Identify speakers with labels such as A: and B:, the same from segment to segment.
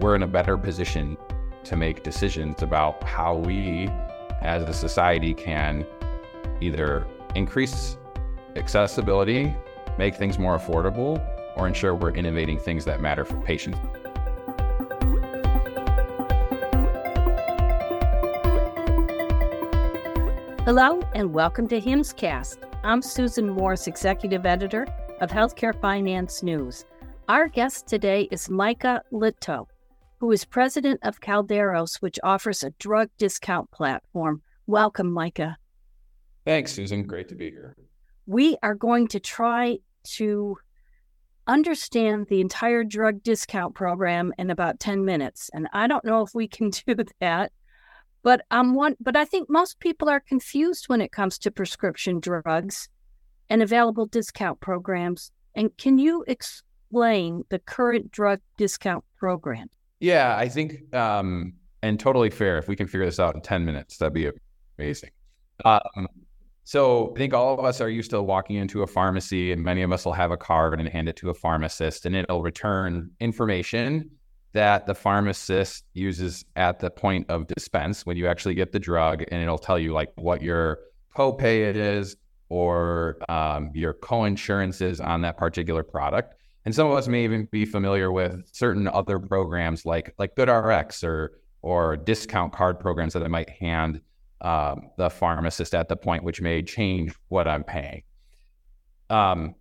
A: we're in a better position to make decisions about how we as a society can either increase accessibility, make things more affordable, or ensure we're innovating things that matter for patients.
B: Hello, and welcome to HIMSSCast. I'm Susan Morse, Executive Editor of Healthcare Finance News. Our guest today is Micah Litow, who is president of Kalderos, which offers a drug discount platform. Welcome, Micah.
A: Thanks, Susan. Great to be here.
B: We are going to try to understand the entire drug discount program in about 10 minutes. And I don't know if we can do that. But I'm one but I think most people are confused when it comes to prescription drugs and available discount programs. And can you explain the current drug discount program?
A: Yeah, I think, um, and totally fair. If we can figure this out in 10 minutes, that'd be amazing. Um, so I think all of us are used to walking into a pharmacy, and many of us will have a card and hand it to a pharmacist, and it'll return information that the pharmacist uses at the point of dispense when you actually get the drug, and it'll tell you like what your copay it is or um, your co-insurance is on that particular product. And some of us may even be familiar with certain other programs like like GoodRx or or discount card programs that I might hand um, the pharmacist at the point, which may change what I'm paying. Um,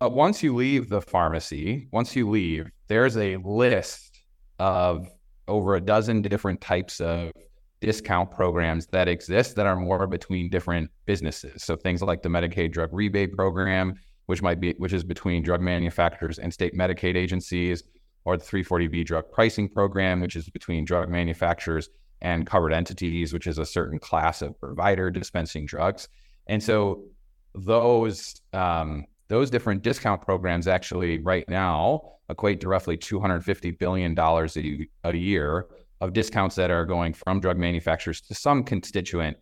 A: but once you leave the pharmacy, once you leave, there's a list of over a dozen different types of discount programs that exist that are more between different businesses. So things like the Medicaid drug rebate program, which might be which is between drug manufacturers and state Medicaid agencies, or the 340B drug pricing program, which is between drug manufacturers and covered entities, which is a certain class of provider dispensing drugs. And so those um, those different discount programs actually right now equate to roughly 250 billion dollars a year of discounts that are going from drug manufacturers to some constituent,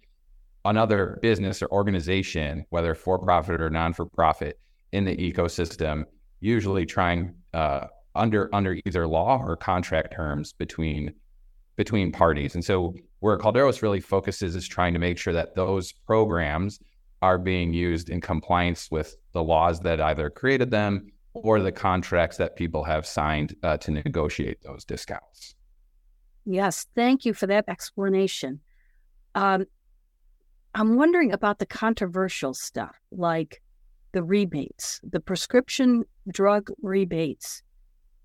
A: another business or organization, whether for profit or non for profit, in the ecosystem, usually trying uh, under under either law or contract terms between between parties. And so where Kalderos really focuses is trying to make sure that those programs are being used in compliance with the laws that either created them or the contracts that people have signed uh, to negotiate those discounts.
B: Yes, thank you for that explanation. Um, I'm wondering about the controversial stuff like the rebates, the prescription drug rebates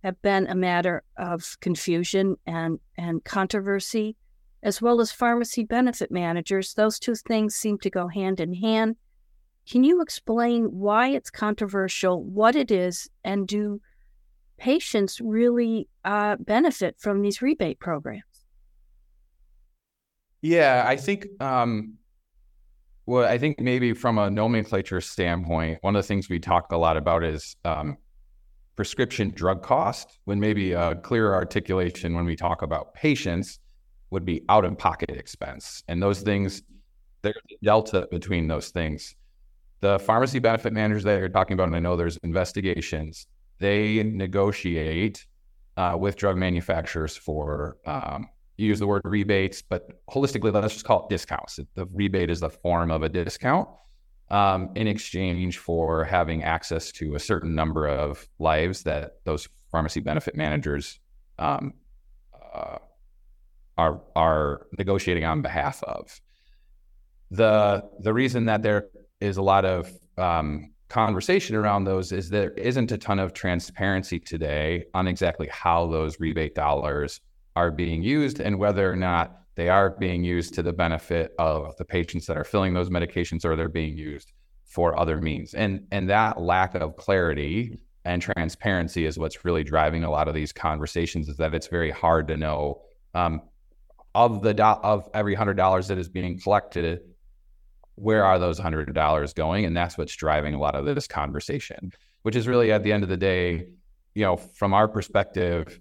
B: have been a matter of confusion and, and controversy, as well as pharmacy benefit managers. Those two things seem to go hand in hand. Can you explain why it's controversial, what it is, and do patients really uh, benefit from these rebate programs?
A: Yeah, I think um, well, I think maybe from a nomenclature standpoint, one of the things we talk a lot about is um, prescription drug cost, when maybe a clearer articulation when we talk about patients would be out of pocket expense. And those things, there's a delta between those things. The pharmacy benefit managers that you're talking about, and I know there's investigations, they negotiate uh, with drug manufacturers for um, you use the word rebates, but holistically, let's just call it discounts. The rebate is the form of a discount um, in exchange for having access to a certain number of lives that those pharmacy benefit managers um, uh, are are negotiating on behalf of. The the reason that there is a lot of um, conversation around those is there isn't a ton of transparency today on exactly how those rebate dollars are being used and whether or not they are being used to the benefit of the patients that are filling those medications or they're being used for other means. And and that lack of clarity and transparency is what's really driving a lot of these conversations is that it's very hard to know um, of the do- of every hundred dollars that is being collected where are those hundred dollars going and that's what's driving a lot of this conversation which is really at the end of the day you know from our perspective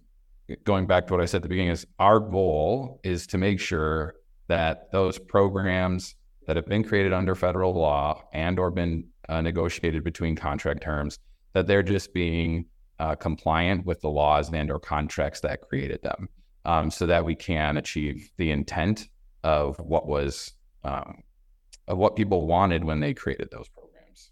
A: going back to what I said at the beginning, is our goal is to make sure that those programs that have been created under federal law and or been uh, negotiated between contract terms, that they're just being uh, compliant with the laws and or contracts that created them, um, so that we can achieve the intent of what was um, of what people wanted when they created those programs.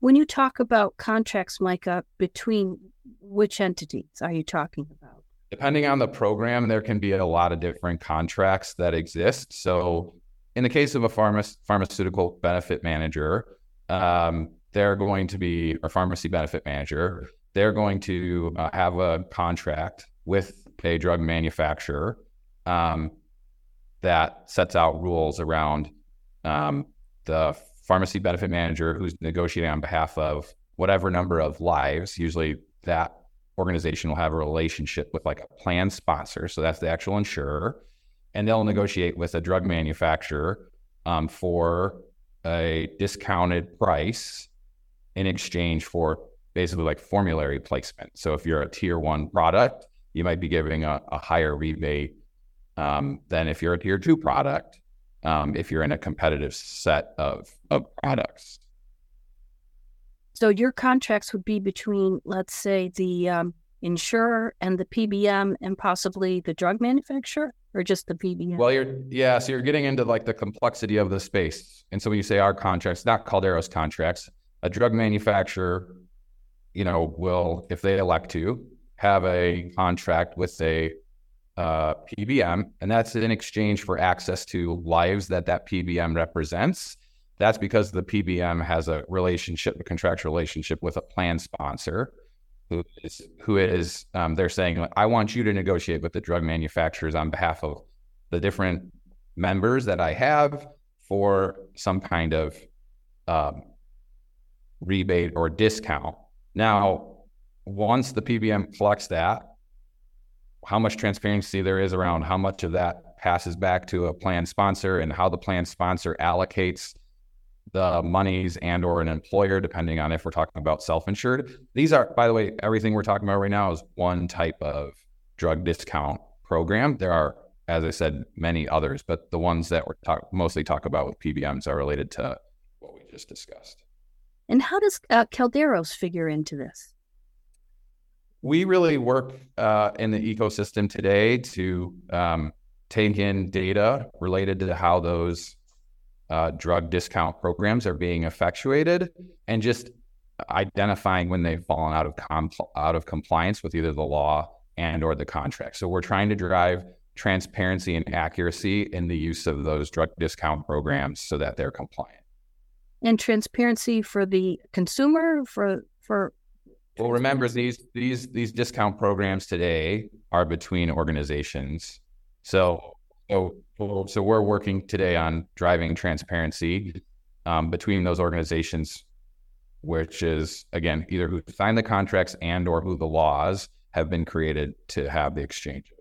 B: When you talk about contracts, Micah, between which entities are you talking about?
A: Depending on the program, there can be a lot of different contracts that exist. So, in the case of a pharma- pharmaceutical benefit manager, um, they're going to be a pharmacy benefit manager. They're going to uh, have a contract with a drug manufacturer um, that sets out rules around um, the pharmacy benefit manager who's negotiating on behalf of whatever number of lives. Usually, that organization will have a relationship with like a plan sponsor. So that's the actual insurer. And they'll negotiate with a drug manufacturer um, for a discounted price in exchange for basically like formulary placement. So if you're a tier one product, you might be giving a, a higher rebate um, than if you're a tier two product, um, if you're in a competitive set of, of products.
B: So your contracts would be between, let's say, the um, insurer and the PBM and possibly the drug manufacturer or just the PBM?
A: Well, you're, yeah, so you're getting into like the complexity of the space. And so when you say our contracts, not Kalderos' contracts, a drug manufacturer, you know, will, if they elect to, have a contract with a uh, PBM, and that's in exchange for access to lives that that PBM represents. That's because the PBM has a relationship, a contractual relationship with a plan sponsor who is who is um, they're saying I want you to negotiate with the drug manufacturers on behalf of the different members that I have for some kind of um, rebate or discount. Now, once the PBM collects that, how much transparency there is around how much of that passes back to a plan sponsor and how the plan sponsor allocates the monies and or an employer depending on if we're talking about self-insured. These are by the way everything we're talking about right now is one type of drug discount program. There are as i said many others but the ones that we're talk, mostly talk about with pbms are related to what we just discussed.
B: And how does uh, Kalderos figure into this?
A: We really work uh, in the ecosystem today to um, take in data related to how those uh, drug discount programs are being effectuated and just identifying when they've fallen out of out of compliance with either the law and or the contract. So we're trying to drive transparency and accuracy in the use of those drug discount programs so that they're compliant.
B: And transparency for the consumer for for
A: well remember these these these discount programs today are between organizations. So so, so we're working today on driving transparency um, between those organizations, which is again either who signed the contracts and or who the laws have been created to have the exchange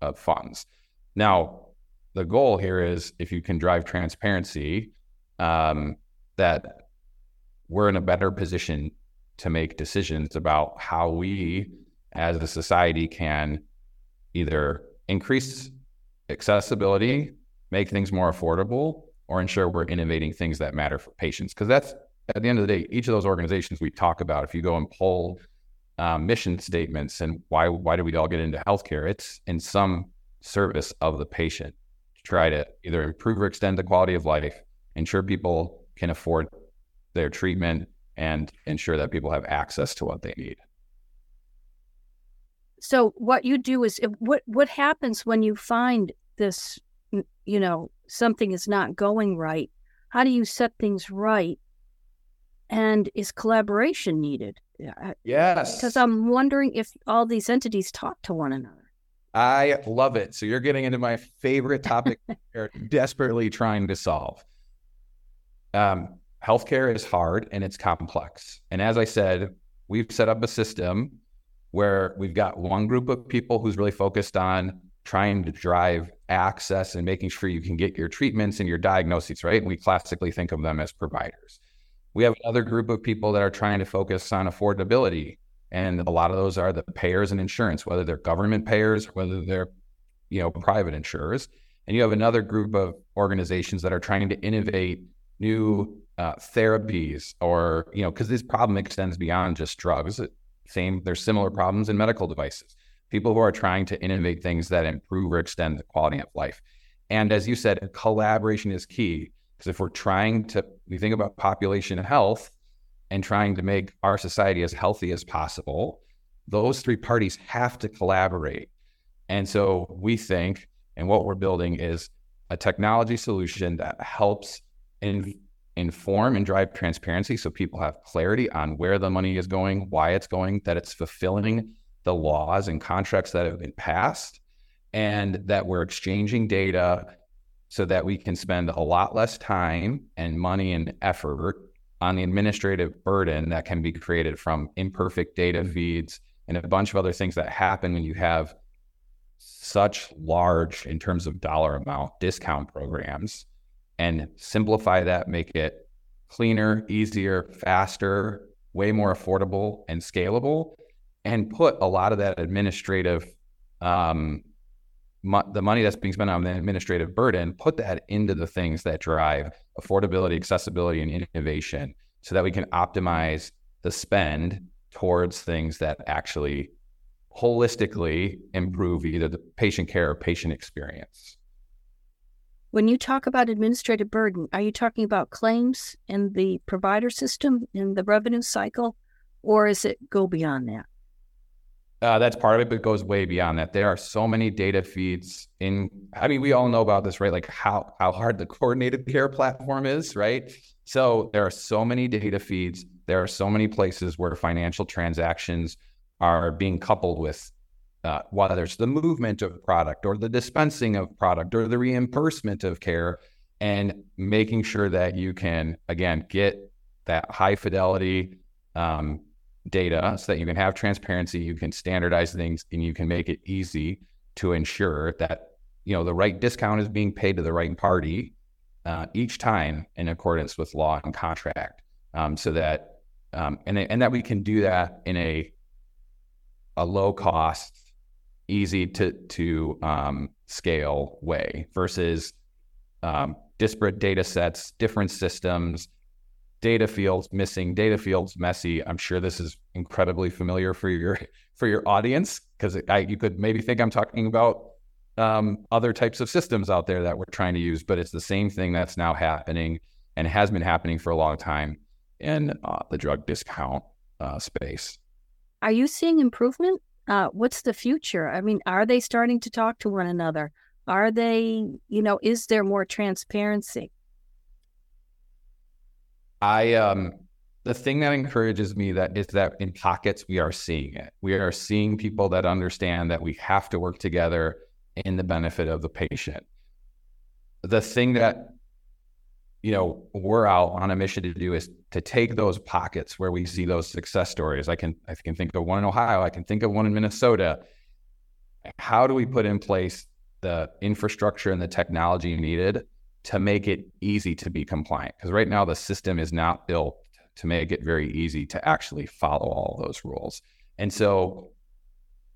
A: of, of funds. Now, the goal here is if you can drive transparency, um, that we're in a better position to make decisions about how we as a society can either increase accessibility, make things more affordable, or ensure we're innovating things that matter for patients. Because that's at the end of the day, each of those organizations we talk about, if you go and pull um, mission statements and why why do we all get into healthcare, it's in some service of the patient to try to either improve or extend the quality of life, ensure people can afford their treatment, and ensure that people have access to what they need.
B: So what you do is what what happens when you find this, you know, something is not going right. How do you set things right? And is collaboration needed?
A: Yes.
B: Because I'm wondering if all these entities talk to one another.
A: I love it. So you're getting into my favorite topic you're desperately trying to solve. Um, healthcare is hard and it's complex. And as I said, we've set up a system where we've got one group of people who's really focused on trying to drive access and making sure you can get your treatments and your diagnoses, right? And we classically think of them as providers. We have another group of people that are trying to focus on affordability. And a lot of those are the payers and insurance, whether they're government payers, whether they're, you know, private insurers. And you have another group of organizations that are trying to innovate new uh, therapies or, you know, because this problem extends beyond just drugs Same, there's similar mm-hmm. problems in medical devices. People who are trying to innovate things that improve or extend the quality of life. And as you said, collaboration is key because if we're trying to, we think about population health and trying to make our society as healthy as possible, those three parties have to collaborate. And so we think, and what we're building is a technology solution that helps in, inform and drive transparency so people have clarity on where the money is going, why it's going, that it's fulfilling the laws and contracts that have been passed, and that we're exchanging data so that we can spend a lot less time and money and effort on the administrative burden that can be created from imperfect data mm-hmm. feeds and a bunch of other things that happen when you have such large, in terms of dollar amount, discount programs and simplify that, make it cleaner, easier, faster, way more affordable and scalable, and put a lot of that administrative, um, mo- the money that's being spent on the administrative burden, put that into the things that drive affordability, accessibility, and innovation so that we can optimize the spend towards things that actually holistically improve either the patient care or patient experience.
B: When you talk about administrative burden, are you talking about claims in the provider system in the revenue cycle, or is it go beyond that?
A: Uh, that's part of it, but it goes way beyond that. There are so many data feeds in. I mean, we all know about this, right? Like how how hard the coordinated care platform is, right? So there are so many data feeds. There are so many places where financial transactions are being coupled with uh, whether it's the movement of product or the dispensing of product or the reimbursement of care, and making sure that you can again get that high fidelity um, data so that you can have transparency, you can standardize things, and you can make it easy to ensure that you know the right discount is being paid to the right party uh, each time in accordance with law and contract, um, so that um, and and that we can do that in a a low cost, easy to to um, scale way versus um, disparate data sets, different systems, data fields missing, data fields messy. I'm sure this is incredibly familiar for your for your audience because you could maybe think I'm talking about um, other types of systems out there that we're trying to use, but it's the same thing that's now happening and has been happening for a long time in uh, the drug discount uh, space.
B: Are you seeing improvement? Uh, what's the future? I mean, are they starting to talk to one another? Are they, you know, is there more transparency?
A: I um the thing that encourages me that is that in pockets we are seeing it. We are seeing people that understand that we have to work together in the benefit of the patient. The thing that you know we're out on a mission to do is to take those pockets where we see those success stories. I can I can think of one in Ohio. I can think of one in Minnesota. How do we put in place the infrastructure and the technology needed to make it easy to be compliant? Because right now the system is not built to make it very easy to actually follow all those rules. And so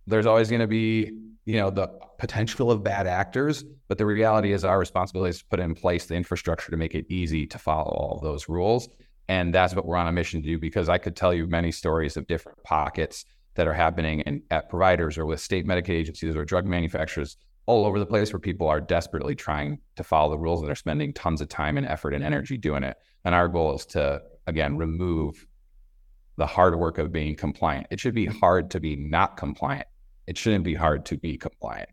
A: there's always going to be you know the potential of bad actors but the reality is our responsibility is to put in place the infrastructure to make it easy to follow all those rules. And that's what we're on a mission to do because i could tell you many stories of different pockets that are happening in, at providers or with state medicaid agencies or drug manufacturers all over the place where people are desperately trying to follow the rules and they're spending tons of time and effort and energy doing it. And our goal is to again remove the hard work of being compliant. It should be hard to be not compliant it shouldn't be hard to be compliant.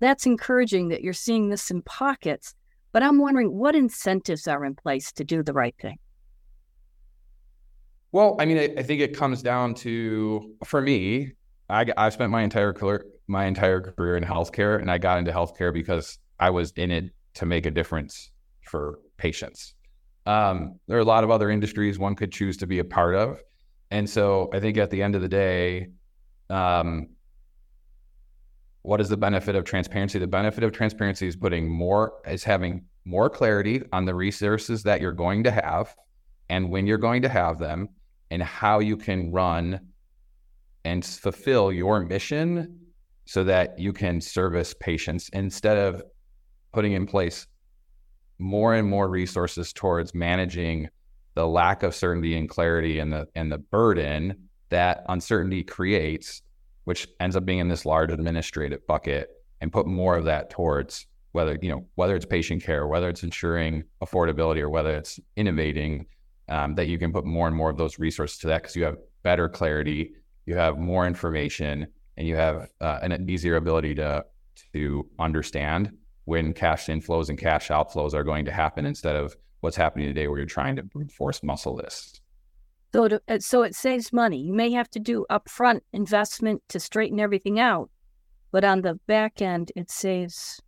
B: That's encouraging that you're seeing this in pockets, but I'm wondering what incentives are in place to do the right thing.
A: Well, I mean, I, I think it comes down to, for me, I, I've spent my entire career, my entire career in healthcare, and I got into healthcare because I was in it to make a difference for patients. Um, there are a lot of other industries one could choose to be a part of, and so I think at the end of the day, um, what is the benefit of transparency? The benefit of transparency is putting more, is having more clarity on the resources that you're going to have and when you're going to have them and how you can run and fulfill your mission so that you can service patients instead of putting in place more and more resources towards managing the lack of certainty and clarity and the and the burden that uncertainty creates, which ends up being in this large administrative bucket, and put more of that towards whether you know whether it's patient care, whether it's ensuring affordability, or whether it's innovating, um, that you can put more and more of those resources to that because you have better clarity, you have more information, and you have uh, an easier ability to to understand when cash inflows and cash outflows are going to happen instead of what's happening today where you're trying to brute force muscle this.
B: So, to, uh, so it saves money. You may have to do upfront investment to straighten everything out, but on the back end, it saves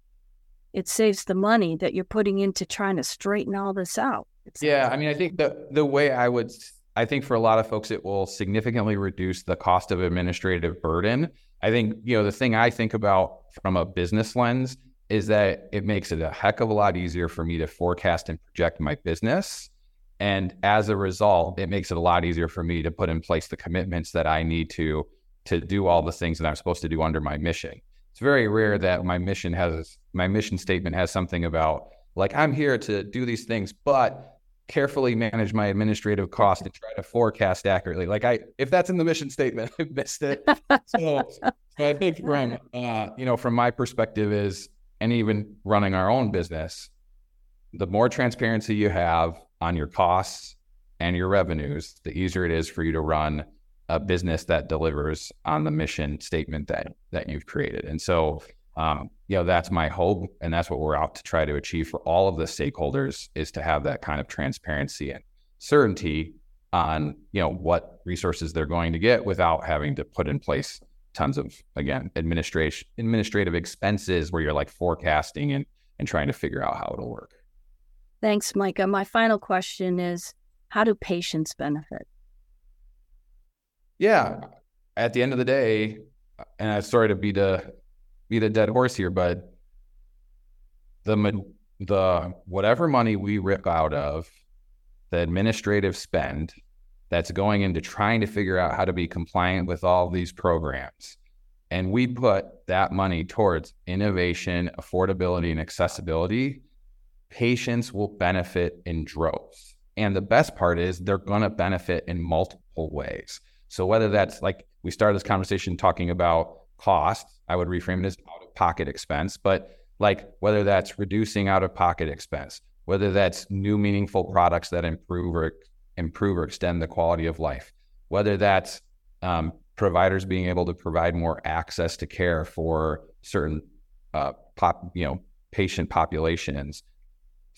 B: it saves the money that you're putting into trying to straighten all this out.
A: It's yeah, I mean, I think the the way I would, I think for a lot of folks, it will significantly reduce the cost of administrative burden. I think you know the thing I think about from a business lens is that it makes it a heck of a lot easier for me to forecast and project my business. And as a result, it makes it a lot easier for me to put in place the commitments that I need to to do all the things that I'm supposed to do under my mission. It's very rare that my mission has my mission statement has something about like I'm here to do these things, but carefully manage my administrative cost and try to forecast accurately. Like I, if that's in the mission statement, I missed it. so, so I think from uh, you know from my perspective is and even running our own business, the more transparency you have on your costs and your revenues, the easier it is for you to run a business that delivers on the mission statement that that you've created. And so, um, you know, that's my hope, and that's what we're out to try to achieve for all of the stakeholders is to have that kind of transparency and certainty on you know what resources they're going to get without having to put in place tons of again administration administrative expenses where you're like forecasting and and trying to figure out how it'll work.
B: Thanks, Micah. My final question is how do patients benefit?
A: Yeah. At the end of the day, and I'm sorry to beat the beat the dead horse here, but the the whatever money we rip out of the administrative spend that's going into trying to figure out how to be compliant with all these programs. And we put that money towards innovation, affordability, and accessibility. Patients will benefit in droves. And the best part is they're going to benefit in multiple ways. So, whether that's like we started this conversation talking about cost, I would reframe it as out of pocket expense, but like whether that's reducing out of pocket expense, whether that's new meaningful products that improve or improve or extend the quality of life, whether that's um, providers being able to provide more access to care for certain uh, pop, you know, patient populations.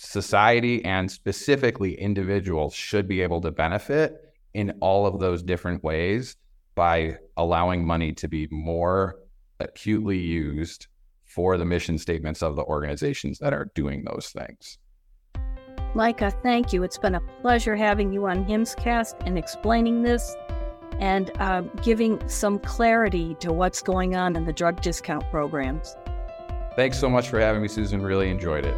A: Society and specifically individuals should be able to benefit in all of those different ways by allowing money to be more acutely used for the mission statements of the organizations that are doing those things.
B: Micah, thank you. It's been a pleasure having you on HIMSScast and explaining this and uh, giving some clarity to what's going on in the drug discount programs.
A: Thanks so much for having me, Susan. Really enjoyed it.